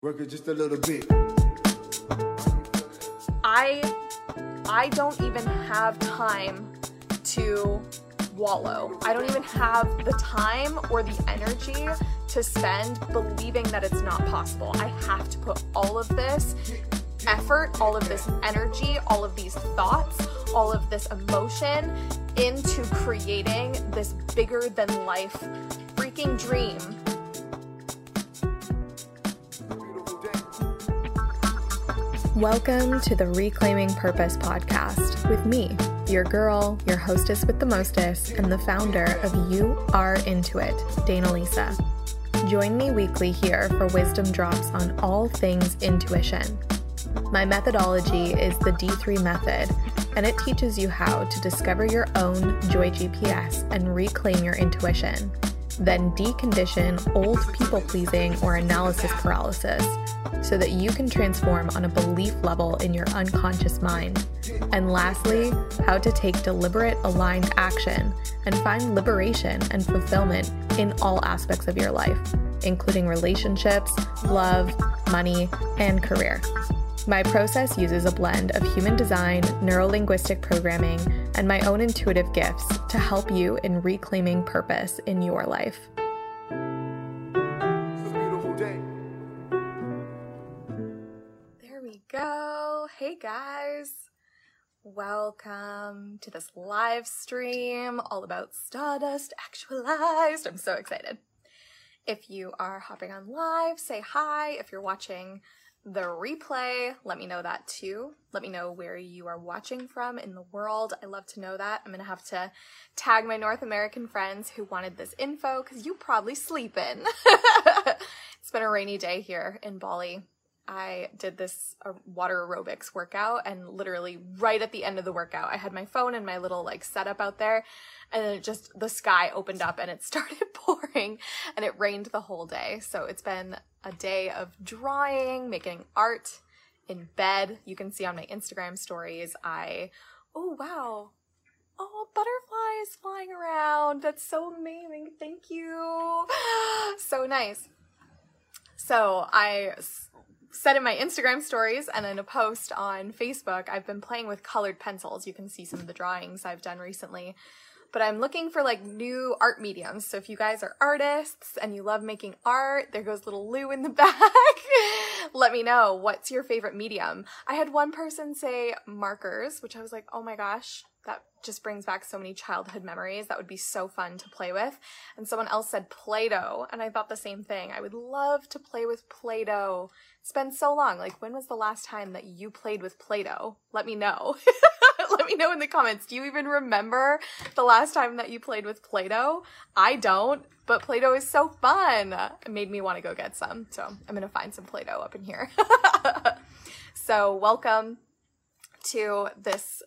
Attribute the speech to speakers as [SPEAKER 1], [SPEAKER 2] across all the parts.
[SPEAKER 1] Work it just a little bit.
[SPEAKER 2] I I don't even have time to wallow. I don't even have the time or the energy to spend believing that it's not possible. I have to put all of this effort, all of this energy, all of these thoughts, all of this emotion into creating this bigger than life freaking dream Welcome to the Reclaiming Purpose podcast with me, your girl, your hostess with the mostest, and the founder of You Are Into It, Dana Lisa. Join me weekly here for wisdom drops on all things intuition. My methodology is the D3 method, and it teaches you how to discover your own Joy GPS and reclaim your intuition then decondition old people pleasing or analysis paralysis so that you can transform on a belief level in your unconscious mind. And lastly, how to take deliberate, aligned action and find liberation and fulfillment in all aspects of your life, including relationships, love, money, and career. My process uses a blend of human design, neurolinguistic programming, and my own intuitive gifts to help you in reclaiming purpose in your life. There we go. Hey guys. Welcome to this live stream all about Stardust Actualized. I'm so excited. If you are hopping on live, say hi. If you're watching the replay. Let me know that too. Let me know where you are watching from in the world. I love to know that. I'm going to have to tag my North American friends who wanted this info because you probably sleeping. it's been a rainy day here in Bali. I did this uh, water aerobics workout and literally right at the end of the workout, I had my phone and my little like setup out there and then it just, the sky opened up and it started pouring and it rained the whole day. So it's been a day of drawing, making art in bed. You can see on my Instagram stories, I, oh wow, oh, butterflies flying around. That's so amazing. Thank you. so nice. So I said in my Instagram stories and in a post on Facebook, I've been playing with colored pencils. You can see some of the drawings I've done recently. But I'm looking for like new art mediums. So if you guys are artists and you love making art, there goes little Lou in the back. Let me know what's your favorite medium. I had one person say markers, which I was like, oh my gosh, that just brings back so many childhood memories. That would be so fun to play with. And someone else said Play Doh, and I thought the same thing. I would love to play with Play Doh. It's been so long. Like, when was the last time that you played with Play Doh? Let me know. Me know in the comments. Do you even remember the last time that you played with Play Doh? I don't, but Play Doh is so fun. It made me want to go get some. So I'm going to find some Play Doh up in here. so, welcome to this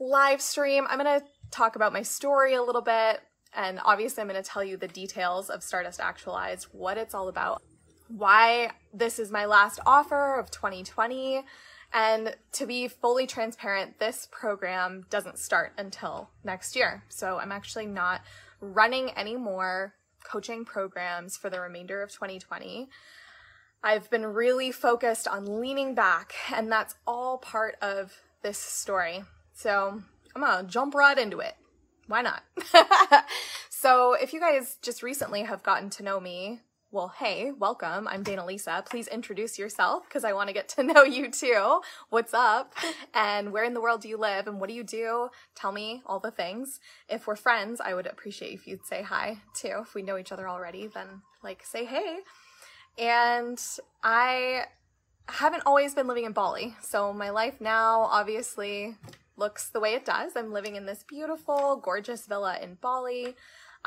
[SPEAKER 2] live stream. I'm going to talk about my story a little bit. And obviously, I'm going to tell you the details of Stardust Actualized, what it's all about, why this is my last offer of 2020. And to be fully transparent, this program doesn't start until next year. So I'm actually not running any more coaching programs for the remainder of 2020. I've been really focused on leaning back, and that's all part of this story. So I'm gonna jump right into it. Why not? so, if you guys just recently have gotten to know me, well, hey, welcome. I'm Dana Lisa. Please introduce yourself because I want to get to know you too. What's up? And where in the world do you live? And what do you do? Tell me all the things. If we're friends, I would appreciate if you'd say hi too. If we know each other already, then like say hey. And I haven't always been living in Bali. So my life now, obviously, looks the way it does. I'm living in this beautiful, gorgeous villa in Bali.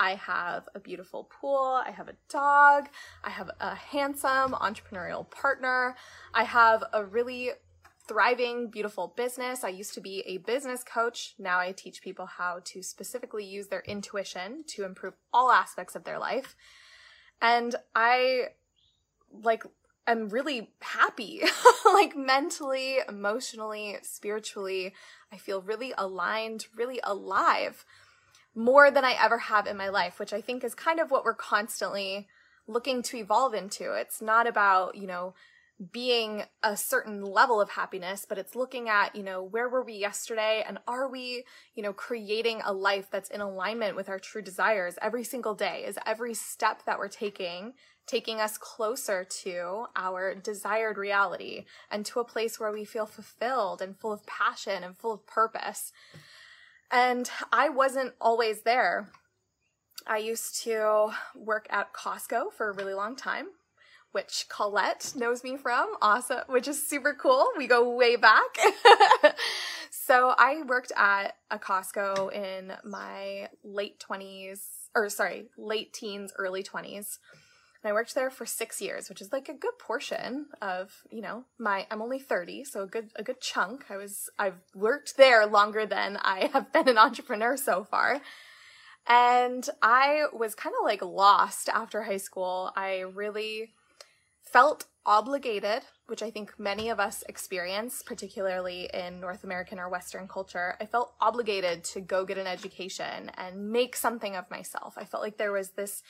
[SPEAKER 2] I have a beautiful pool. I have a dog. I have a handsome entrepreneurial partner. I have a really thriving, beautiful business. I used to be a business coach. Now I teach people how to specifically use their intuition to improve all aspects of their life. And I like am really happy, like mentally, emotionally, spiritually. I feel really aligned, really alive more than I ever have in my life, which I think is kind of what we're constantly looking to evolve into. It's not about, you know, being a certain level of happiness, but it's looking at, you know, where were we yesterday and are we, you know, creating a life that's in alignment with our true desires every single day? Is every step that we're taking taking us closer to our desired reality and to a place where we feel fulfilled and full of passion and full of purpose? And I wasn't always there. I used to work at Costco for a really long time which Colette knows me from, awesome, which is super cool. We go way back. so I worked at a Costco in my late 20s, or sorry, late teens, early 20s. And I worked there for six years, which is like a good portion of, you know, my, I'm only 30, so a good, a good chunk. I was, I've worked there longer than I have been an entrepreneur so far. And I was kind of like lost after high school. I really felt obligated, which I think many of us experience, particularly in North American or Western culture. I felt obligated to go get an education and make something of myself. I felt like there was this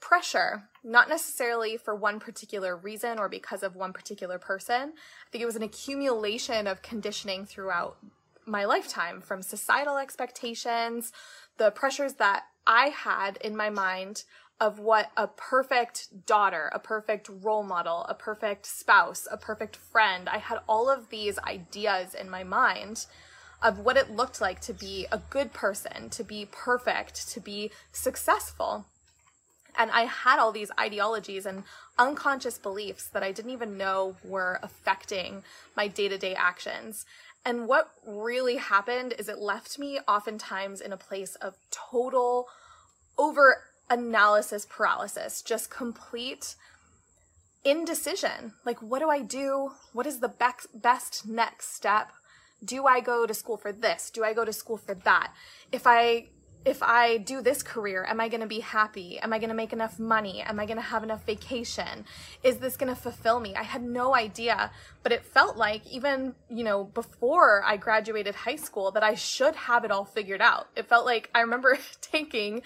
[SPEAKER 2] pressure, not necessarily for one particular reason or because of one particular person. I think it was an accumulation of conditioning throughout my lifetime from societal expectations, the pressures that I had in my mind of what a perfect daughter, a perfect role model, a perfect spouse, a perfect friend. I had all of these ideas in my mind of what it looked like to be a good person, to be perfect, to be successful. And I had all these ideologies and unconscious beliefs that I didn't even know were affecting my day to day actions. And what really happened is it left me oftentimes in a place of total over analysis paralysis, just complete indecision. Like, what do I do? What is the be- best next step? Do I go to school for this? Do I go to school for that? If I if I do this career, am I going to be happy? Am I going to make enough money? Am I going to have enough vacation? Is this going to fulfill me? I had no idea, but it felt like even, you know, before I graduated high school that I should have it all figured out. It felt like I remember taking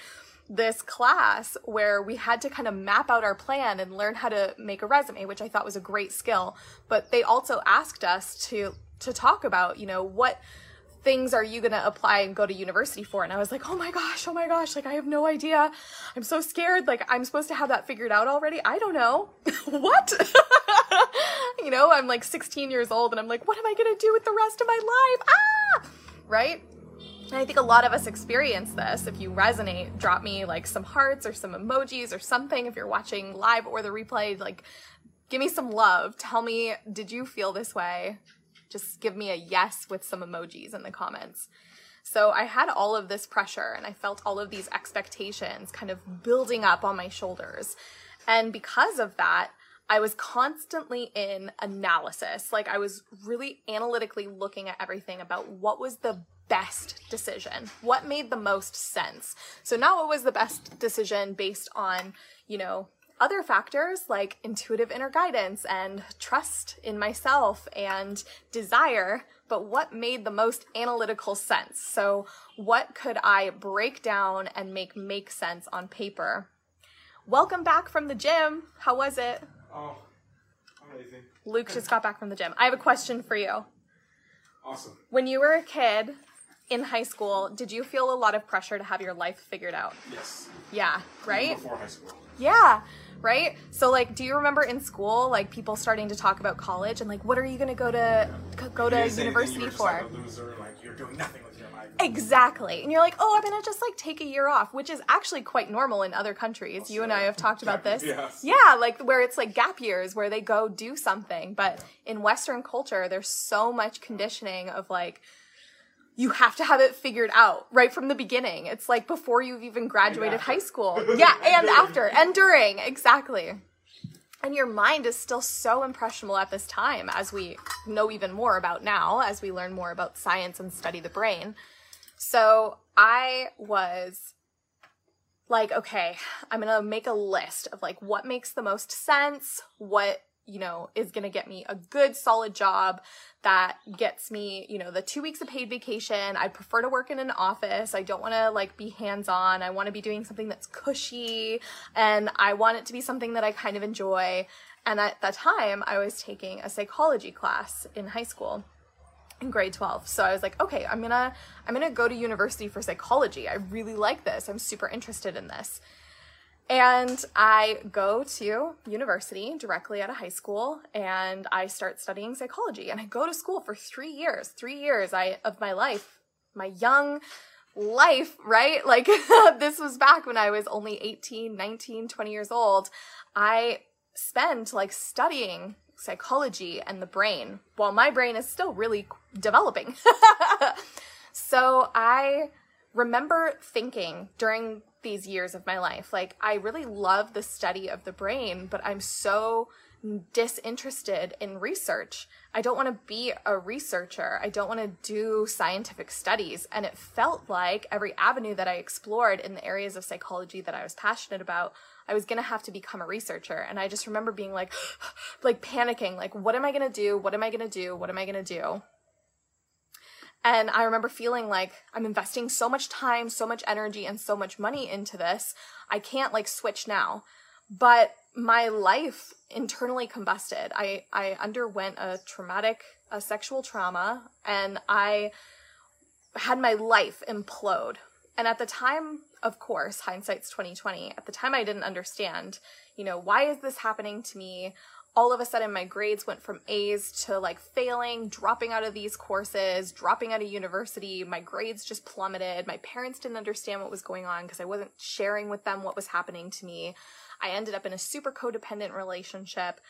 [SPEAKER 2] this class where we had to kind of map out our plan and learn how to make a resume, which I thought was a great skill. But they also asked us to to talk about, you know, what things are you going to apply and go to university for? And I was like, oh my gosh, oh my gosh, like I have no idea. I'm so scared. Like I'm supposed to have that figured out already. I don't know. what? you know, I'm like 16 years old and I'm like, what am I going to do with the rest of my life? Ah! Right? And I think a lot of us experience this. If you resonate, drop me like some hearts or some emojis or something. If you're watching live or the replay, like give me some love. Tell me, did you feel this way? Just give me a yes with some emojis in the comments. So I had all of this pressure and I felt all of these expectations kind of building up on my shoulders. And because of that, I was constantly in analysis. Like I was really analytically looking at everything about what was the best decision? What made the most sense? So not what was the best decision based on, you know, other factors like intuitive inner guidance and trust in myself and desire, but what made the most analytical sense? So what could I break down and make make sense on paper? Welcome back from the gym. How was it?
[SPEAKER 1] Oh, amazing.
[SPEAKER 2] Luke just got back from the gym. I have a question for you.
[SPEAKER 1] Awesome.
[SPEAKER 2] When you were a kid, in high school, did you feel a lot of pressure to have your life figured out?
[SPEAKER 1] Yes.
[SPEAKER 2] Yeah, right?
[SPEAKER 1] Before high school.
[SPEAKER 2] Yeah, right? So like do you remember in school like people starting to talk about college and like what are you going to go to go to university for?
[SPEAKER 1] Like loser, like you're doing nothing with your life.
[SPEAKER 2] Exactly. And you're like, "Oh, I'm going to just like take a year off," which is actually quite normal in other countries. Australia. You and I have talked about this.
[SPEAKER 1] Yes.
[SPEAKER 2] Yeah, like where it's like gap years where they go do something, but in western culture there's so much conditioning of like you have to have it figured out right from the beginning. It's like before you've even graduated high school. Yeah, and after and during, exactly. And your mind is still so impressionable at this time as we know even more about now, as we learn more about science and study the brain. So I was like, okay, I'm gonna make a list of like what makes the most sense, what you know, is going to get me a good solid job that gets me, you know, the two weeks of paid vacation. I prefer to work in an office. I don't want to like be hands on. I want to be doing something that's cushy and I want it to be something that I kind of enjoy. And at that time, I was taking a psychology class in high school in grade 12. So I was like, okay, I'm to I'm to go to university for psychology. I really like this. I'm super interested in this. And I go to university directly out of high school and I start studying psychology and I go to school for 3 years. 3 years I of my life, my young life, right? Like this was back when I was only 18, 19, 20 years old. I spend like studying psychology and the brain while my brain is still really developing. so I remember thinking during these years of my life, like, I really love the study of the brain, but I'm so disinterested in research. I don't want to be a researcher. I don't want to do scientific studies. And it felt like every avenue that I explored in the areas of psychology that I was passionate about, I was going to have to become a researcher. And I just remember being like, like panicking, like, what am I going to do? What am I going to do? What am I going to do? And I remember feeling like I'm investing so much time, so much energy, and so much money into this. I can't like switch now. But my life internally combusted. I, I underwent a traumatic, a sexual trauma, and I had my life implode. And at the time, of course, hindsight's 2020. At the time, I didn't understand, you know, why is this happening to me? All of a sudden my grades went from A's to like failing, dropping out of these courses, dropping out of university. My grades just plummeted. My parents didn't understand what was going on because I wasn't sharing with them what was happening to me. I ended up in a super codependent relationship.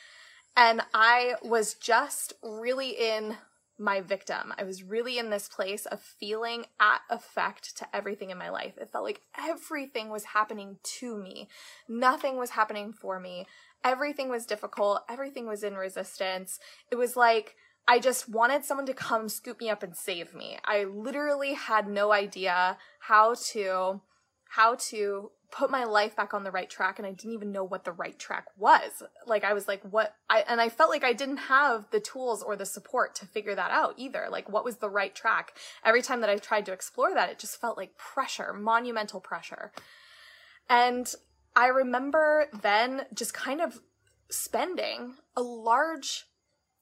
[SPEAKER 2] And I was just really in my victim. I was really in this place of feeling at effect to everything in my life. It felt like everything was happening to me. Nothing was happening for me everything was difficult, everything was in resistance. It was like I just wanted someone to come scoop me up and save me. I literally had no idea how to how to put my life back on the right track and I didn't even know what the right track was. Like I was like what I and I felt like I didn't have the tools or the support to figure that out either. Like what was the right track? Every time that I tried to explore that it just felt like pressure, monumental pressure. And I remember then just kind of spending a large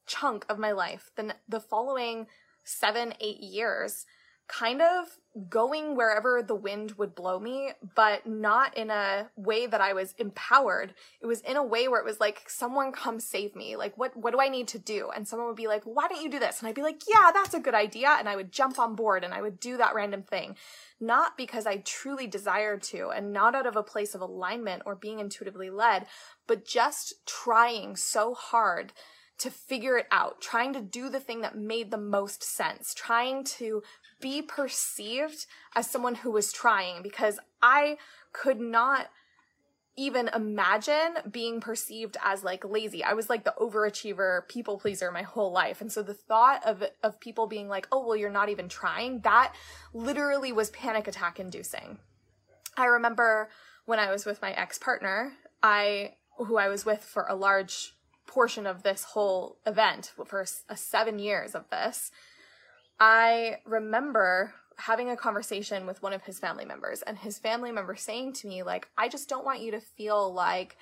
[SPEAKER 2] chunk of my life, then the following seven, eight years, kind of going wherever the wind would blow me, but not in a way that I was empowered. It was in a way where it was like, someone come save me. Like, what, what do I need to do? And someone would be like, why don't you do this? And I'd be like, yeah, that's a good idea. And I would jump on board and I would do that random thing. Not because I truly desired to and not out of a place of alignment or being intuitively led, but just trying so hard to figure it out, trying to do the thing that made the most sense, trying to be perceived as someone who was trying because I could not even imagine being perceived as like lazy. I was like the overachiever, people pleaser my whole life. And so the thought of of people being like, "Oh, well you're not even trying." That literally was panic attack inducing. I remember when I was with my ex-partner, I who I was with for a large portion of this whole event for a uh, 7 years of this. I remember having a conversation with one of his family members and his family member saying to me like I just don't want you to feel like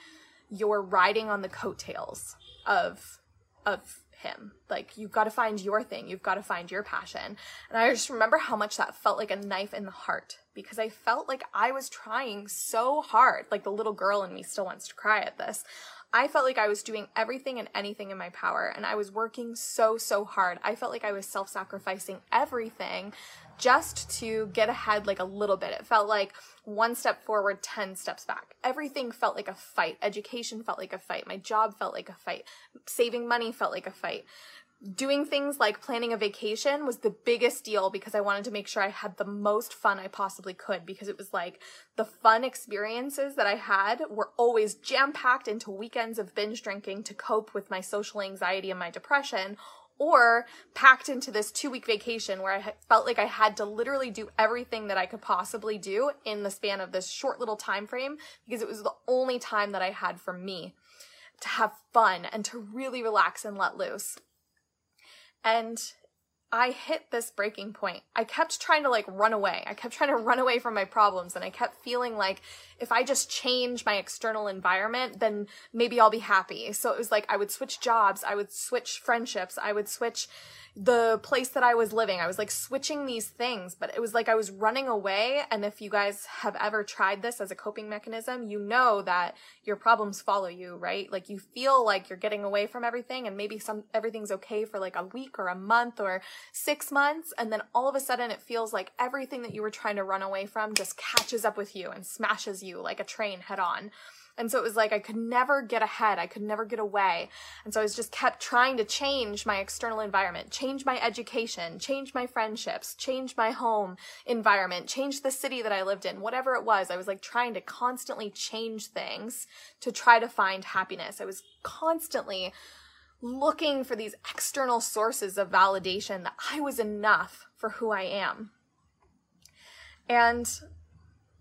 [SPEAKER 2] you're riding on the coattails of of him. Like you've got to find your thing. You've got to find your passion. And I just remember how much that felt like a knife in the heart because I felt like I was trying so hard. Like the little girl in me still wants to cry at this. I felt like I was doing everything and anything in my power and I was working so, so hard. I felt like I was self sacrificing everything just to get ahead like a little bit. It felt like one step forward, 10 steps back. Everything felt like a fight. Education felt like a fight. My job felt like a fight. Saving money felt like a fight doing things like planning a vacation was the biggest deal because I wanted to make sure I had the most fun I possibly could because it was like the fun experiences that I had were always jam packed into weekends of binge drinking to cope with my social anxiety and my depression or packed into this two week vacation where I felt like I had to literally do everything that I could possibly do in the span of this short little time frame because it was the only time that I had for me to have fun and to really relax and let loose. And I hit this breaking point. I kept trying to like run away. I kept trying to run away from my problems and I kept feeling like if I just change my external environment, then maybe I'll be happy. So it was like I would switch jobs, I would switch friendships, I would switch the place that I was living. I was like switching these things, but it was like I was running away. And if you guys have ever tried this as a coping mechanism, you know that your problems follow you, right? Like you feel like you're getting away from everything and maybe some everything's okay for like a week or a month or 6 months and then all of a sudden it feels like everything that you were trying to run away from just catches up with you and smashes you like a train head on. And so it was like I could never get ahead. I could never get away. And so I was just kept trying to change my external environment, change my education, change my friendships, change my home environment, change the city that I lived in, whatever it was. I was like trying to constantly change things to try to find happiness. I was constantly looking for these external sources of validation that I was enough for who I am. And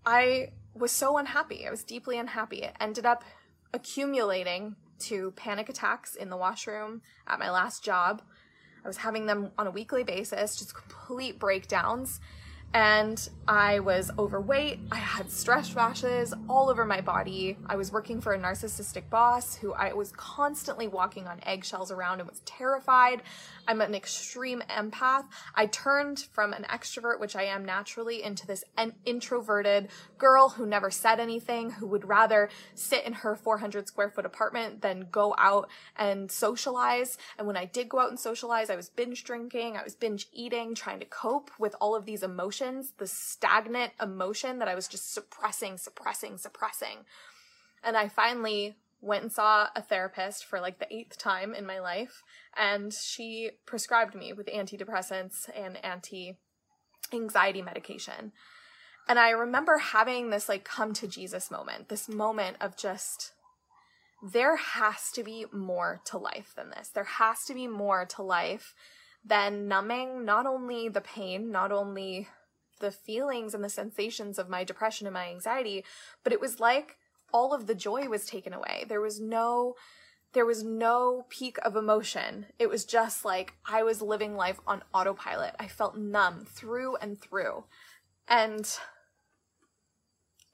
[SPEAKER 2] I was so unhappy. I was deeply unhappy. It ended up accumulating to panic attacks in the washroom at my last job. I was having them on a weekly basis, just complete breakdowns and I was overweight. I had stress rashes all over my body. I was working for a narcissistic boss who I was constantly walking on eggshells around and was terrified. I'm an extreme empath. I turned from an extrovert, which I am naturally, into this an introverted girl who never said anything, who would rather sit in her 400 square foot apartment than go out and socialize. And when I did go out and socialize, I was binge drinking, I was binge eating, trying to cope with all of these emotions emotions, the stagnant emotion that I was just suppressing, suppressing, suppressing. And I finally went and saw a therapist for like the eighth time in my life, and she prescribed me with antidepressants and anti anxiety medication. And I remember having this like come to Jesus moment, this moment of just, there has to be more to life than this. There has to be more to life than numbing not only the pain, not only the feelings and the sensations of my depression and my anxiety, but it was like all of the joy was taken away. There was no there was no peak of emotion. It was just like I was living life on autopilot. I felt numb through and through. And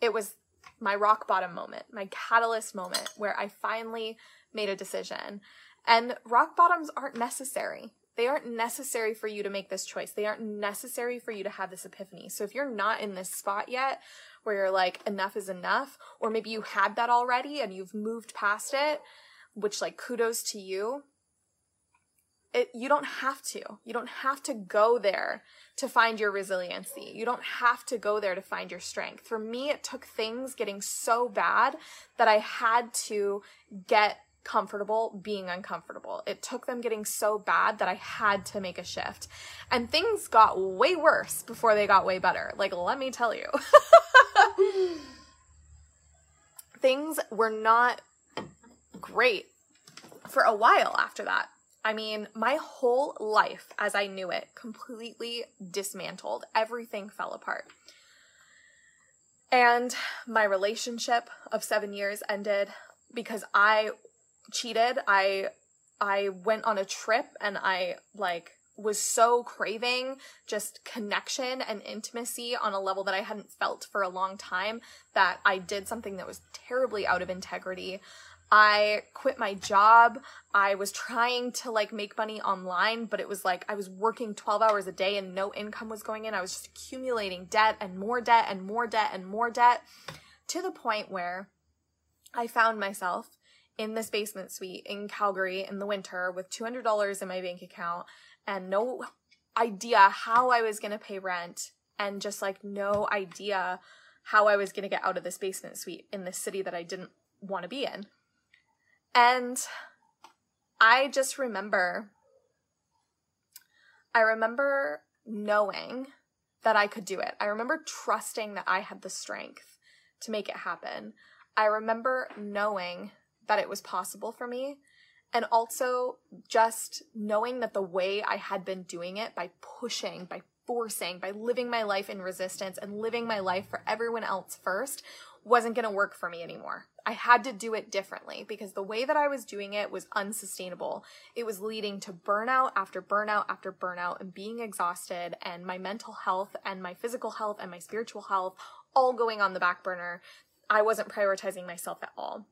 [SPEAKER 2] it was my rock bottom moment, my catalyst moment where I finally made a decision. And rock bottoms aren't necessary. They aren't necessary for you to make this choice. They aren't necessary for you to have this epiphany. So if you're not in this spot yet where you're like, enough is enough, or maybe you had that already and you've moved past it, which like kudos to you. It, you don't have to. You don't have to go there to find your resiliency. You don't have to go there to find your strength. For me, it took things getting so bad that I had to get comfortable being uncomfortable. It took them getting so bad that I had to make a shift. And things got way worse before they got way better. Like, let me tell you. things were not great for a while after that. I mean, my whole life as I knew it completely dismantled. Everything fell apart. And my relationship of seven years ended because I cheated. I I went on a trip and I like was so craving just connection and intimacy on a level that I hadn't felt for a long time that I did something that was terribly out of integrity. I quit my job. I was trying to like make money online, but it was like I was working 12 hours a day and no income was going in. I was just accumulating debt and more debt and more debt and more debt to the point where I found myself in this basement suite in Calgary in the winter with $200 in my bank account and no idea how I was going to pay rent and just like no idea how I was going to get out of this basement suite in this city that I didn't want to be in. And I just remember I remember knowing that I could do it. I remember trusting that I had the strength to make it happen. I remember knowing that it was possible for me. And also just knowing that the way I had been doing it by pushing, by forcing, by living my life in resistance and living my life for everyone else first wasn't going to work for me anymore. I had to do it differently because the way that I was doing it was unsustainable. It was leading to burnout after burnout after burnout and being exhausted and my mental health and my physical health and my spiritual health all going on the back burner. I wasn't prioritizing myself at all.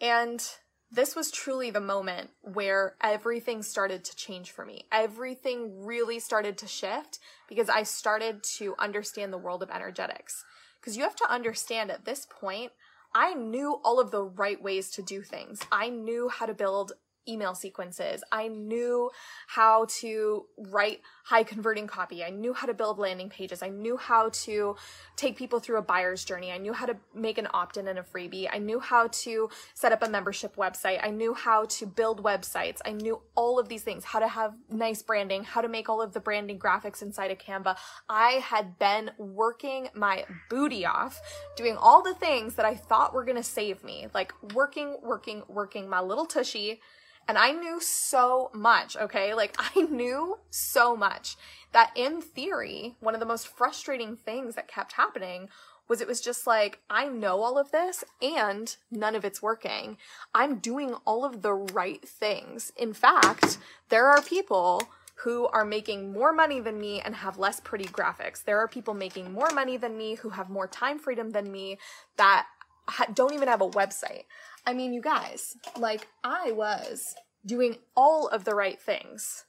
[SPEAKER 2] And this was truly the moment where everything started to change for me. Everything really started to shift because I started to understand the world of energetics. Because you have to understand at this point, I knew all of the right ways to do things. I knew how to build email sequences. I knew how to write high converting copy. I knew how to build landing pages. I knew how to take people through a buyer's journey. I knew how to make an opt in and a freebie. I knew how to set up a membership website. I knew how to build websites. I knew all of these things, how to have nice branding, how to make all of the branding graphics inside of Canva. I had been working my booty off doing all the things that I thought were going to save me, like working, working, working my little tushy and I knew so much, okay? Like, I knew so much that in theory, one of the most frustrating things that kept happening was it was just like, I know all of this and none of it's working. I'm doing all of the right things. In fact, there are people who are making more money than me and have less pretty graphics. There are people making more money than me who have more time freedom than me that ha- don't even have a website. I mean, you guys, like, I was doing all of the right things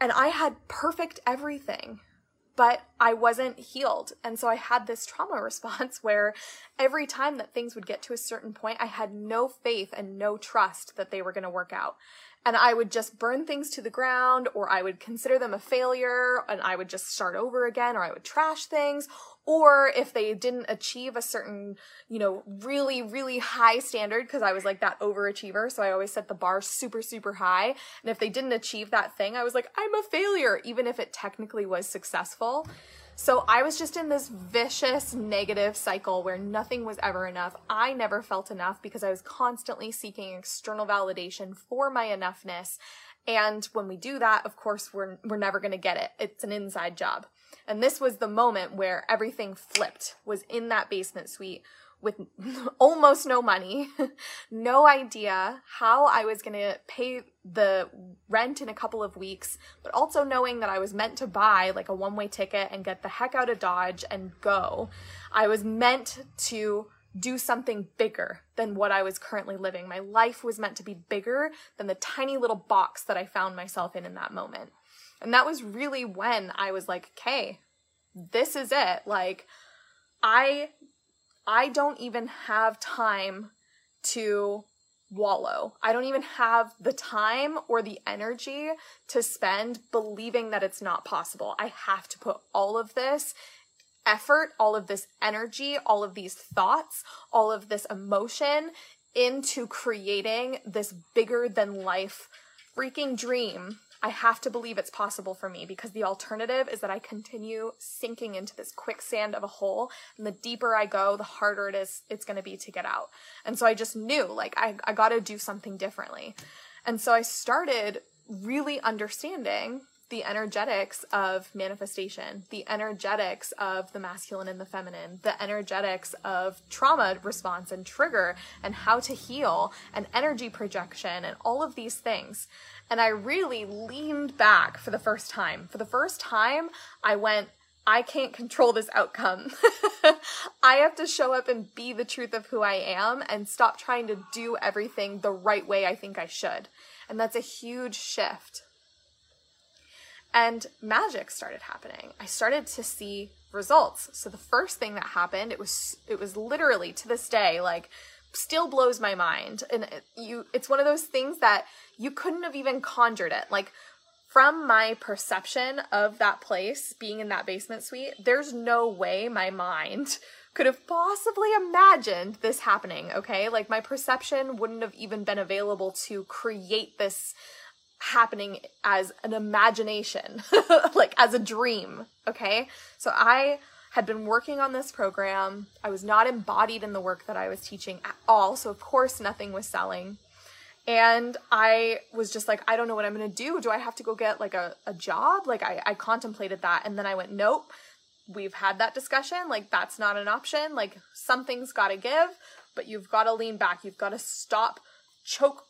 [SPEAKER 2] and I had perfect everything, but I wasn't healed. And so I had this trauma response where every time that things would get to a certain point, I had no faith and no trust that they were going to work out and I would just burn things to the ground, or I would consider them a failure, and I would just start over again, or I would trash things, or if they didn't achieve a certain, you know, really, really high standard, because I was like that overachiever, so I always set the bar super, super high, and if they didn't achieve that thing, I was like, I'm a failure, even if it technically was successful. So I was just in this vicious negative cycle where nothing was ever enough. I never felt enough because I was constantly seeking external validation for my enoughness. And when we do that, of course, we're, we're never going to get it. It's an inside job. And this was the moment where everything flipped, was in that basement suite with almost no money, no idea how I was going to pay the rent in a couple of weeks, but also knowing that I was meant to buy like a one way ticket and get the heck out of Dodge and go. I was meant to do something bigger than what I was currently living. My life was meant to be bigger than the tiny little box that I found myself in in that moment. And that was really when I was like, okay, this is it. Like, I I don't even have time to wallow. I don't even have the time or the energy to spend believing that it's not possible. I have to put all of this effort, all of this energy, all of these thoughts, all of this emotion into creating this bigger than life freaking dream I have to believe it's possible for me because the alternative is that I continue sinking into this quicksand of a hole. And the deeper I go, the harder it is it's going to be to get out. And so I just knew like I, I got to do something differently. And so I started really understanding the energetics of manifestation, the energetics of the masculine and the feminine, the energetics of trauma response and trigger, and how to heal, and energy projection, and all of these things. And I really leaned back for the first time. For the first time, I went, I can't control this outcome. I have to show up and be the truth of who I am and stop trying to do everything the right way I think I should. And that's a huge shift and magic started happening i started to see results so the first thing that happened it was it was literally to this day like still blows my mind and you it's one of those things that you couldn't have even conjured it like from my perception of that place being in that basement suite there's no way my mind could have possibly imagined this happening okay like my perception wouldn't have even been available to create this happening as an imagination, like as a dream. Okay. So I had been working on this program. I was not embodied in the work that I was teaching at all. So, of course, nothing was selling. And I was just like, I don't know what I'm to do. Do I have to go get like a, a job? Like, I, I contemplated that. And then I went, nope, we've had that discussion. Like, that's not an option. Like, something's got to give, but you've got to lean back. You've got to stop choke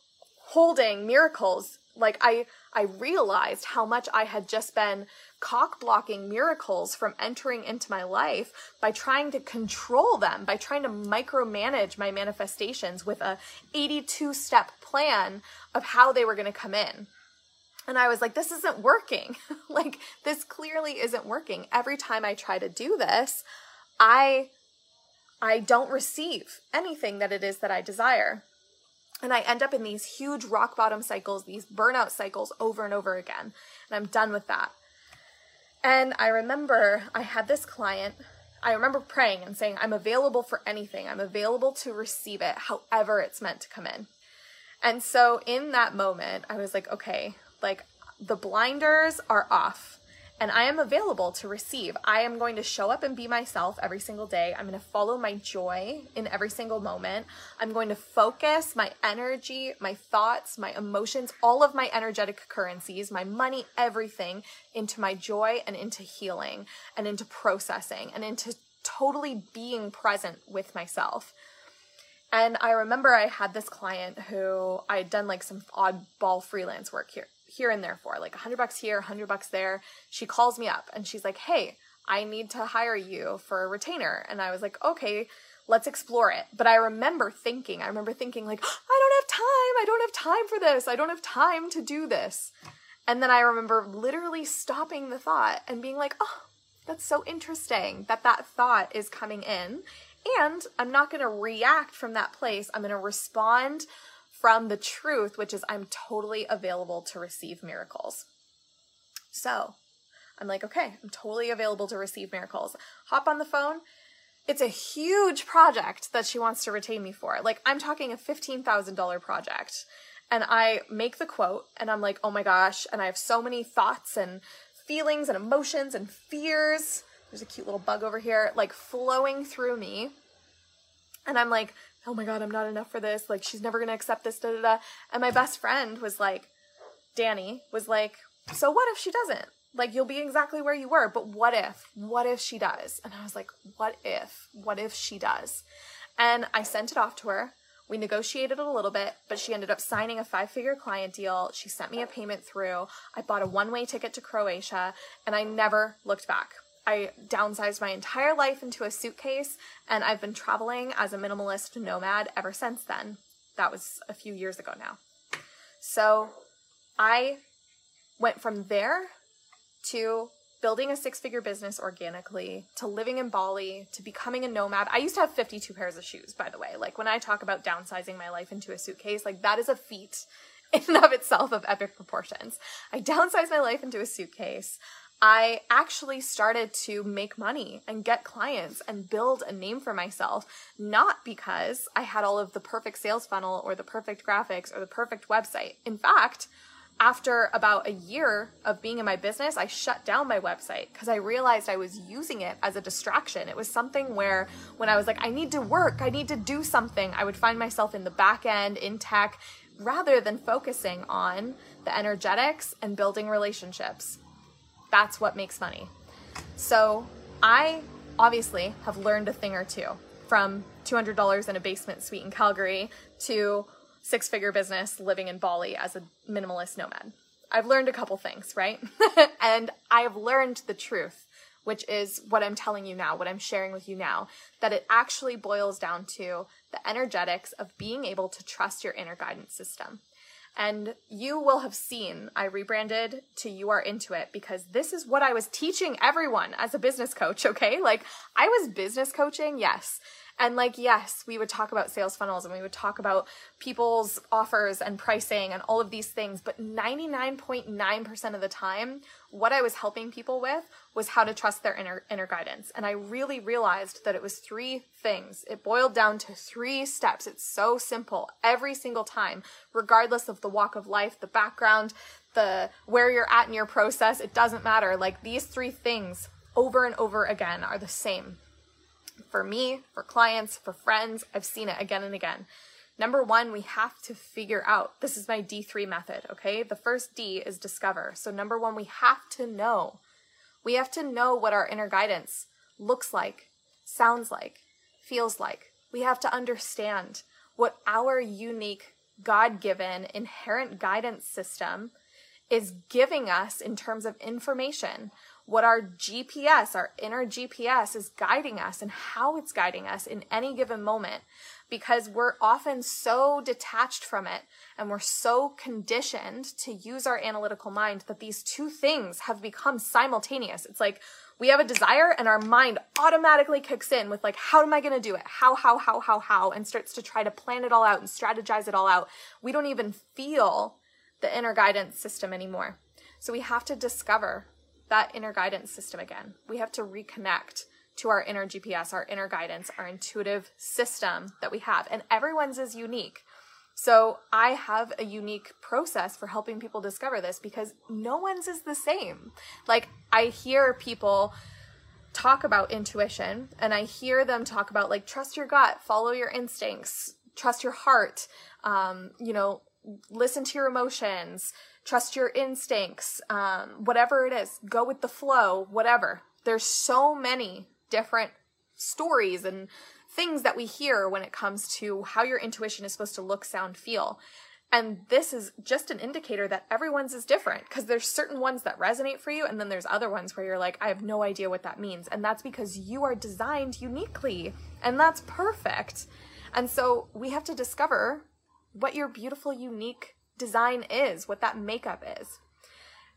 [SPEAKER 2] holding miracles. Like, I, I realized how much I had just been cock blocking miracles from entering into my life by trying to control them, by trying to micromanage my manifestations with a 82 step plan of how they were going to come in. And I was like, this isn't working. like, this clearly isn't working. Every time I try to do this, I I don't receive anything that it is that I desire. And I end up in these huge rock bottom cycles, these burnout cycles over and over again. And I'm done with that. And I remember I had this client, I remember praying and saying, I'm available for anything. I'm available to receive it however it's meant to come in. And so in that moment, I was like, okay, like the blinders are off and I am available to receive. I am going to show up and be myself every single day. I'm going to follow my joy in every single moment. I'm going to focus my energy, my thoughts, my emotions, all of my energetic currencies, my money, everything into my joy and into healing and into processing and into totally being present with myself. And I remember I had this client who I had done like some oddball freelance work here here and there for, like a hundred bucks here, a hundred bucks there. She calls me up and she's like, Hey, I need to hire you for a retainer. And I was like, okay, let's explore it. But I remember thinking, I remember thinking like, I don't have time. I don't have time for this. I don't have time to do this. And then I remember literally stopping the thought and being like, oh, that's so interesting that that thought is coming in. And I'm not going to react from that place. I'm going to respond from the truth, which is I'm totally available to receive miracles. So I'm like, okay, I'm totally available to receive miracles. Hop on the phone. It's a huge project that she wants to retain me for. Like, I'm talking a $15,000 project. And I make the quote, and I'm like, oh my gosh. And I have so many thoughts and feelings and emotions and fears. There's a cute little bug over here, like flowing through me. And I'm like, oh my god, I'm not enough for this. Like she's never gonna accept this. Da da da. And my best friend was like, Danny was like, so what if she doesn't? Like you'll be exactly where you were, but what if? What if she does? And I was like, what if? What if she does? And I sent it off to her. We negotiated a little bit, but she ended up signing a five figure client deal. She sent me a payment through. I bought a one way ticket to Croatia, and I never looked back. I downsized my entire life into a suitcase, and I've been traveling as a minimalist nomad ever since then. That was a few years ago now. So I went from there to building a six figure business organically, to living in Bali, to becoming a nomad. I used to have 52 pairs of shoes, by the way. Like when I talk about downsizing my life into a suitcase, like that is a feat in and of itself of epic proportions. I downsized my life into a suitcase. I actually started to make money and get clients and build a name for myself, not because I had all of the perfect sales funnel or the perfect graphics or the perfect website. In fact, after about a year of being in my business, I shut down my website because I realized I was using it as a distraction. It was something where when I was like, I need to work, I need to do something, I would find myself in the back end, in tech, rather than focusing on the energetics and building relationships. That's what makes money. So I obviously have learned a thing or two from $200 in a basement suite in Calgary to six figure business living in Bali as a minimalist nomad. I've learned a couple things, right? and I have learned the truth, which is what I'm telling you now, what I'm sharing with you now, that it actually boils down to the energetics of being able to trust your inner guidance system. And you will have seen I rebranded to You Are Into It because this is what I was teaching everyone as a business coach, okay? Like I was business coaching, yes. And like, yes, we would talk about sales funnels and we would talk about people's offers and pricing and all of these things. But 99.9% of the time, what I was helping people with was how to trust their inner, inner guidance. And I really realized that it was three things. It boiled down to three steps. It's so simple every single time, regardless of the walk of life, the background, the where you're at in your process. It doesn't matter. Like these three things over and over again are the same for me, for clients, for friends. I've seen it again and again. Number one, we have to figure out this is my D3 method, okay? The first D is discover. So, number one, we have to know We have to know what our inner guidance looks like, sounds like, feels like. We have to understand what our unique, God given, inherent guidance system is giving us in terms of information, what our GPS, our inner GPS, is guiding us and how it's guiding us in any given moment because we're often so detached from it and we're so conditioned to use our analytical mind that these two things have become simultaneous. It's like we have a desire and our mind automatically kicks in with like how am i going to do it? How how how how how? And starts to try to plan it all out and strategize it all out. We don't even feel the inner guidance system anymore. So we have to discover that inner guidance system again. We have to reconnect to our inner gps our inner guidance our intuitive system that we have. And everyone's is unique. So I have a unique process for helping people discover this because no one's is the same. Like I hear people talk about intuition and I hear them talk about like trust your gut, follow your instincts, trust your heart, um, you know, listen to your emotions, trust your instincts, um, whatever it is, go with the flow, whatever. There's so many different stories and things that we hear when it comes to how your intuition is supposed to look, sound, feel. And this is just an indicator that everyone's is different because there's certain ones that resonate for you, and then there's other ones where you're like, I have no idea what that means. And that's because you are designed uniquely, and that's perfect. And so we have to discover what your beautiful, unique design is, what that makeup is.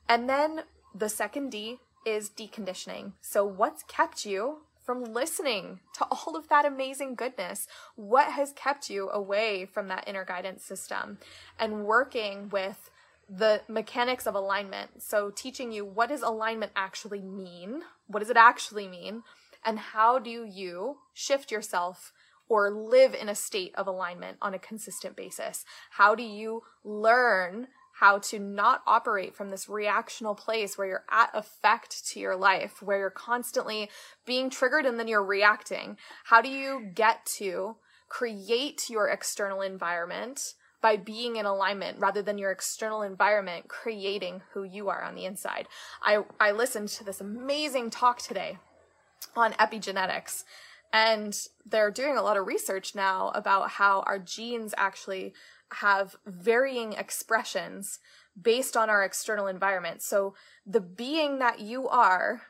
[SPEAKER 2] And then the second D is deconditioning. So, what's kept you from listening to all of that amazing goodness? What has kept you away from that inner guidance system and working with the mechanics of alignment? So, teaching you what does alignment actually mean? What does it actually mean? And how do you shift yourself or live in a state of alignment on a consistent basis? How do you learn how to not operate from this reactional place where you're at effect to your life, where you're constantly being triggered and then you're reacting. How do you get to create your external environment by being in alignment rather than your external environment creating who you are on the inside? I, I listened to this amazing talk today on epigenetics and they're doing a lot of research now about how our genes actually have varying expressions based on our external environment. So the being that you are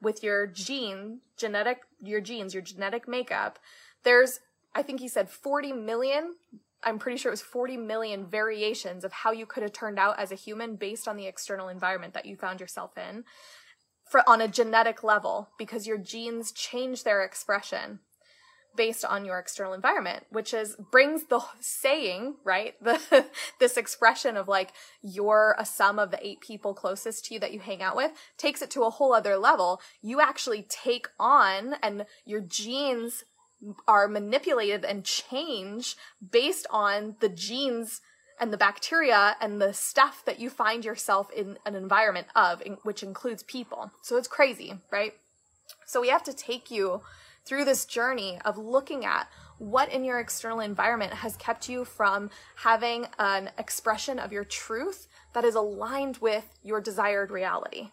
[SPEAKER 2] with your gene, genetic, your genes, your genetic makeup, there's, I think he said 40 million. I'm pretty sure it was 40 million variations of how you could have turned out as a human based on the external environment that you found yourself in for on a genetic level because your genes change their expression based on your external environment which is brings the saying right the this expression of like you're a sum of the eight people closest to you that you hang out with takes it to a whole other level. You actually take on and your genes are manipulated and change based on the genes and the bacteria and the stuff that you find yourself in an environment of which includes people so it's crazy right so we have to take you through this journey of looking at what in your external environment has kept you from having an expression of your truth that is aligned with your desired reality.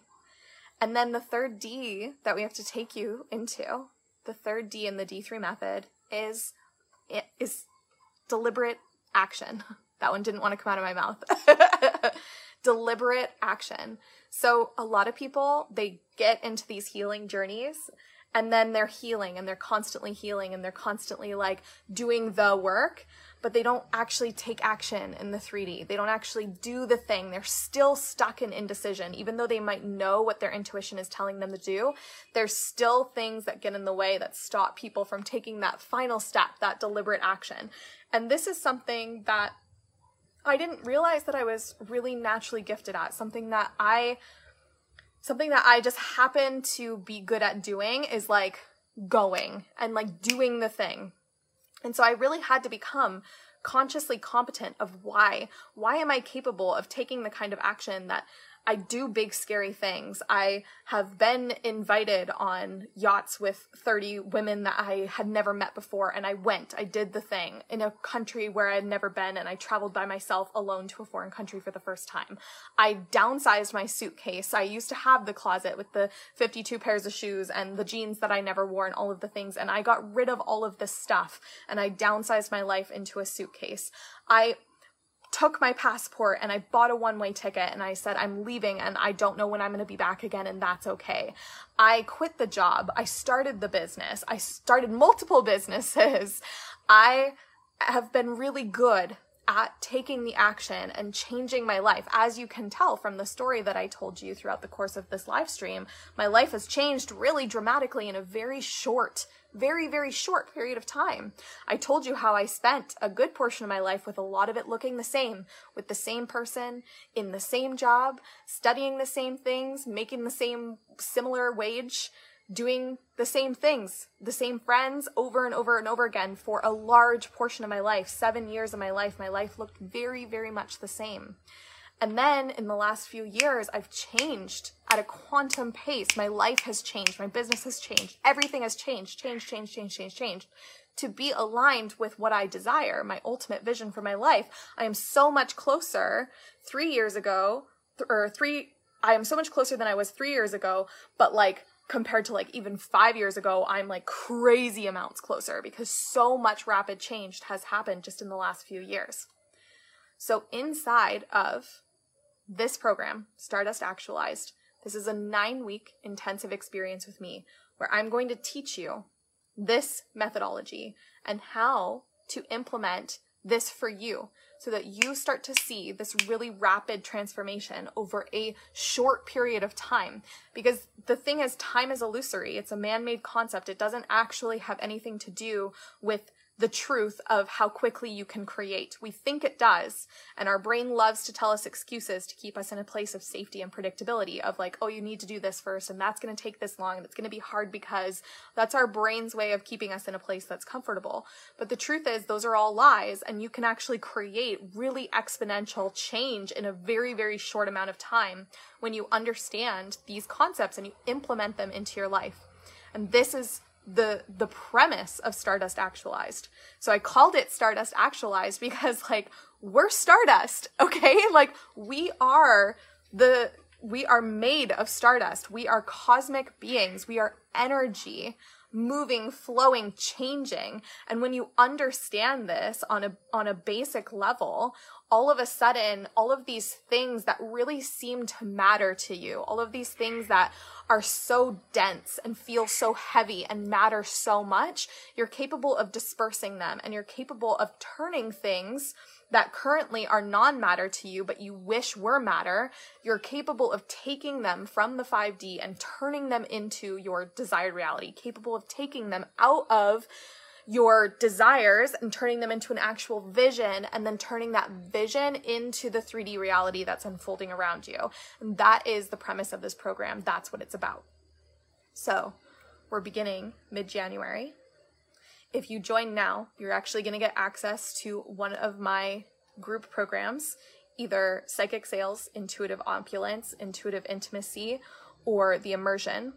[SPEAKER 2] And then the third D that we have to take you into, the third D in the D3 method is is deliberate action. That one didn't want to come out of my mouth. deliberate action. So a lot of people they get into these healing journeys and then they're healing and they're constantly healing and they're constantly like doing the work but they don't actually take action in the 3D. They don't actually do the thing. They're still stuck in indecision. Even though they might know what their intuition is telling them to do, there's still things that get in the way that stop people from taking that final step, that deliberate action. And this is something that I didn't realize that I was really naturally gifted at, something that I something that I just happen to be good at doing is like going and like doing the thing. And so I really had to become consciously competent of why. Why am I capable of taking the kind of action that I do big scary things. I have been invited on yachts with 30 women that I had never met before and I went. I did the thing in a country where I had never been and I traveled by myself alone to a foreign country for the first time. I downsized my suitcase. I used to have the closet with the 52 pairs of shoes and the jeans that I never wore and all of the things and I got rid of all of this stuff and I downsized my life into a suitcase. I took my passport and I bought a one way ticket and I said, I'm leaving and I don't know when I'm going to be back again and that's okay. I quit the job. I started the business. I started multiple businesses. I have been really good at taking the action and changing my life. As you can tell from the story that I told you throughout the course of this live stream, my life has changed really dramatically in a very short very, very short period of time. I told you how I spent a good portion of my life with a lot of it looking the same, with the same person, in the same job, studying the same things, making the same similar wage, doing the same things, the same friends over and over and over again for a large portion of my life. Seven years of my life, my life looked very, very much the same. And then in the last few years, I've changed at a quantum pace. My life has changed. My business has changed. Everything has changed, changed, changed, changed, changed, changed to be aligned with what I desire, my ultimate vision for my life. I am so much closer three years ago, th- or three, I am so much closer than I was three years ago, but like compared to like even five years ago, I'm like crazy amounts closer because so much rapid change has happened just in the last few years. So inside of this program, Stardust Actualized, this is a nine week intensive experience with me where I'm going to teach you this methodology and how to implement this for you so that you start to see this really rapid transformation over a short period of time. Because the thing is, time is illusory. It's a man made concept. It doesn't actually have anything to do with the truth of how quickly you can create. We think it does, and our brain loves to tell us excuses to keep us in a place of safety and predictability of like, oh, you need to do this first, and that's going to take this long, and it's going to be hard because that's our brain's way of keeping us in a place that's comfortable. But the truth is, those are all lies, and you can actually create really exponential change in a very, very short amount of time when you understand these concepts and you implement them into your life. And this is the the premise of Stardust Actualized. So I called it Stardust Actualized because like we're Stardust, okay? Like we are the we are made of stardust. We are cosmic beings. We are energy moving, flowing, changing. And when you understand this on a on a basic level, all of a sudden all of these things that really seem to matter to you, all of these things that are so dense and feel so heavy and matter so much, you're capable of dispersing them and you're capable of turning things that currently are non matter to you, but you wish were matter, you're capable of taking them from the 5D and turning them into your desired reality, capable of taking them out of your desires and turning them into an actual vision and then turning that vision into the 3D reality that's unfolding around you. And that is the premise of this program. That's what it's about. So, we're beginning mid January. If you join now, you're actually going to get access to one of my group programs, either Psychic Sales, Intuitive Opulence, Intuitive Intimacy, or the Immersion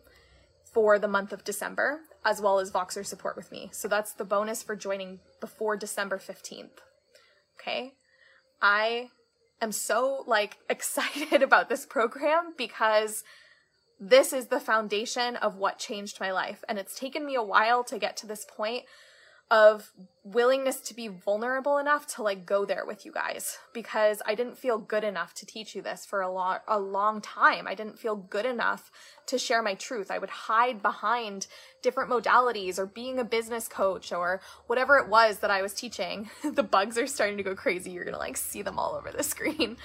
[SPEAKER 2] for the month of December as well as Voxer support with me. So that's the bonus for joining before December 15th. Okay? I am so like excited about this program because this is the foundation of what changed my life and it's taken me a while to get to this point of willingness to be vulnerable enough to like go there with you guys because I didn't feel good enough to teach you this for a long a long time. I didn't feel good enough to share my truth. I would hide behind different modalities or being a business coach or whatever it was that I was teaching. the bugs are starting to go crazy. You're going to like see them all over the screen.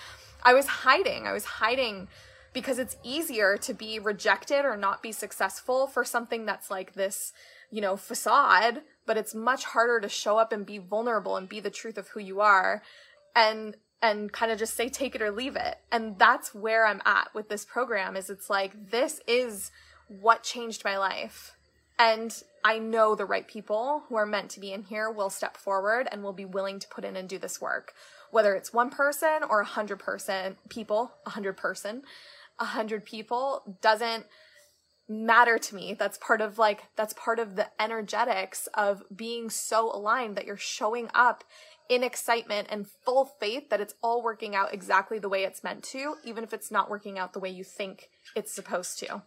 [SPEAKER 2] I was hiding. I was hiding because it's easier to be rejected or not be successful for something that's like this, you know, facade but it's much harder to show up and be vulnerable and be the truth of who you are and and kind of just say take it or leave it. And that's where i'm at with this program is it's like this is what changed my life. And i know the right people who are meant to be in here will step forward and will be willing to put in and do this work. Whether it's one person or a hundred person people, a hundred person, a hundred people doesn't matter to me. That's part of like, that's part of the energetics of being so aligned that you're showing up in excitement and full faith that it's all working out exactly the way it's meant to, even if it's not working out the way you think it's supposed to.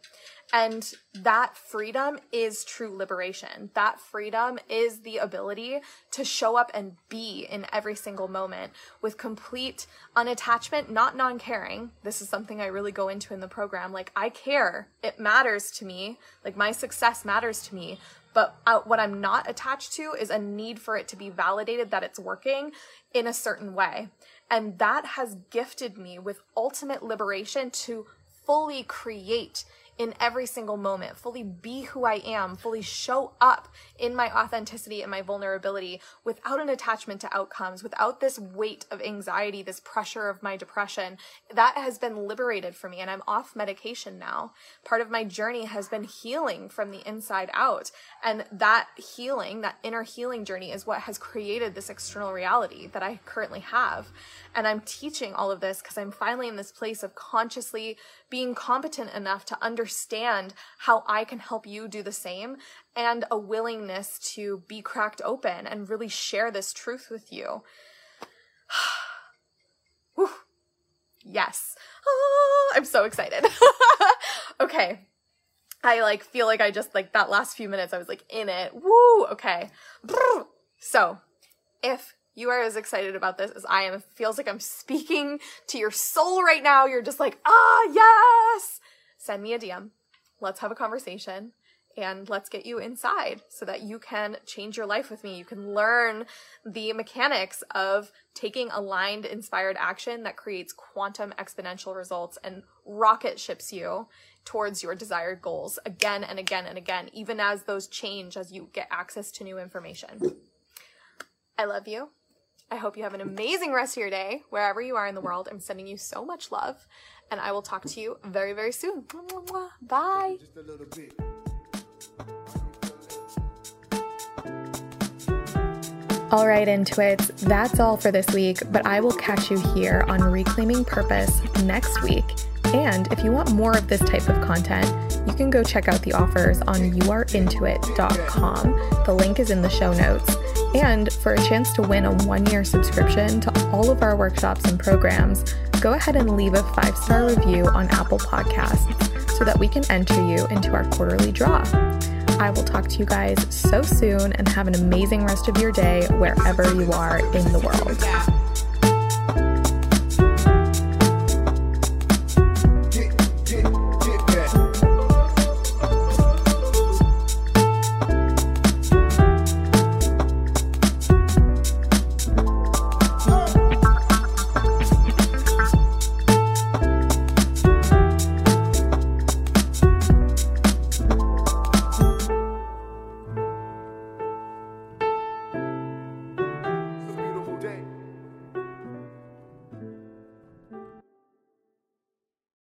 [SPEAKER 2] And that freedom is true liberation. That freedom is the ability to show up and be in every single moment with complete unattachment, not non caring. This is something I really go into in the program. Like, I care. It matters to me. Like, my success matters to me. But uh, what I'm not attached to is a need for it to be validated that it's working in a certain way. And that has gifted me with ultimate liberation to fully create in every single moment, fully be who I am, fully show up in my authenticity and my vulnerability without an attachment to outcomes, without this weight of anxiety, this pressure of my depression. That has been liberated for me and I'm off medication now. Part of my journey has been healing from the inside out. And that healing, that inner healing journey is what has created this external reality that I currently have. And I'm teaching all of this because I'm finally in this place of consciously being competent enough to understand how I can help you do the same and a willingness to be cracked open and really share this truth with you. yes. Ah, I'm so excited. okay. I like feel like I just like that last few minutes I was like in it. Woo! Okay. So, if you are as excited about this as I am. It feels like I'm speaking to your soul right now. You're just like, ah, yes. Send me a DM. Let's have a conversation and let's get you inside so that you can change your life with me. You can learn the mechanics of taking aligned, inspired action that creates quantum exponential results and rocket ships you towards your desired goals again and again and again, even as those change as you get access to new information. I love you. I hope you have an amazing rest of your day wherever you are in the world. I'm sending you so much love, and I will talk to you very, very soon. Bye. All right, Intuits, that's all for this week, but I will catch you here on Reclaiming Purpose next week. And if you want more of this type of content, you can go check out the offers on youareintuit.com. The link is in the show notes. And for a chance to win a one year subscription to all of our workshops and programs, go ahead and leave a five star review on Apple Podcasts so that we can enter you into our quarterly draw. I will talk to you guys so soon and have an amazing rest of your day wherever you are in the world.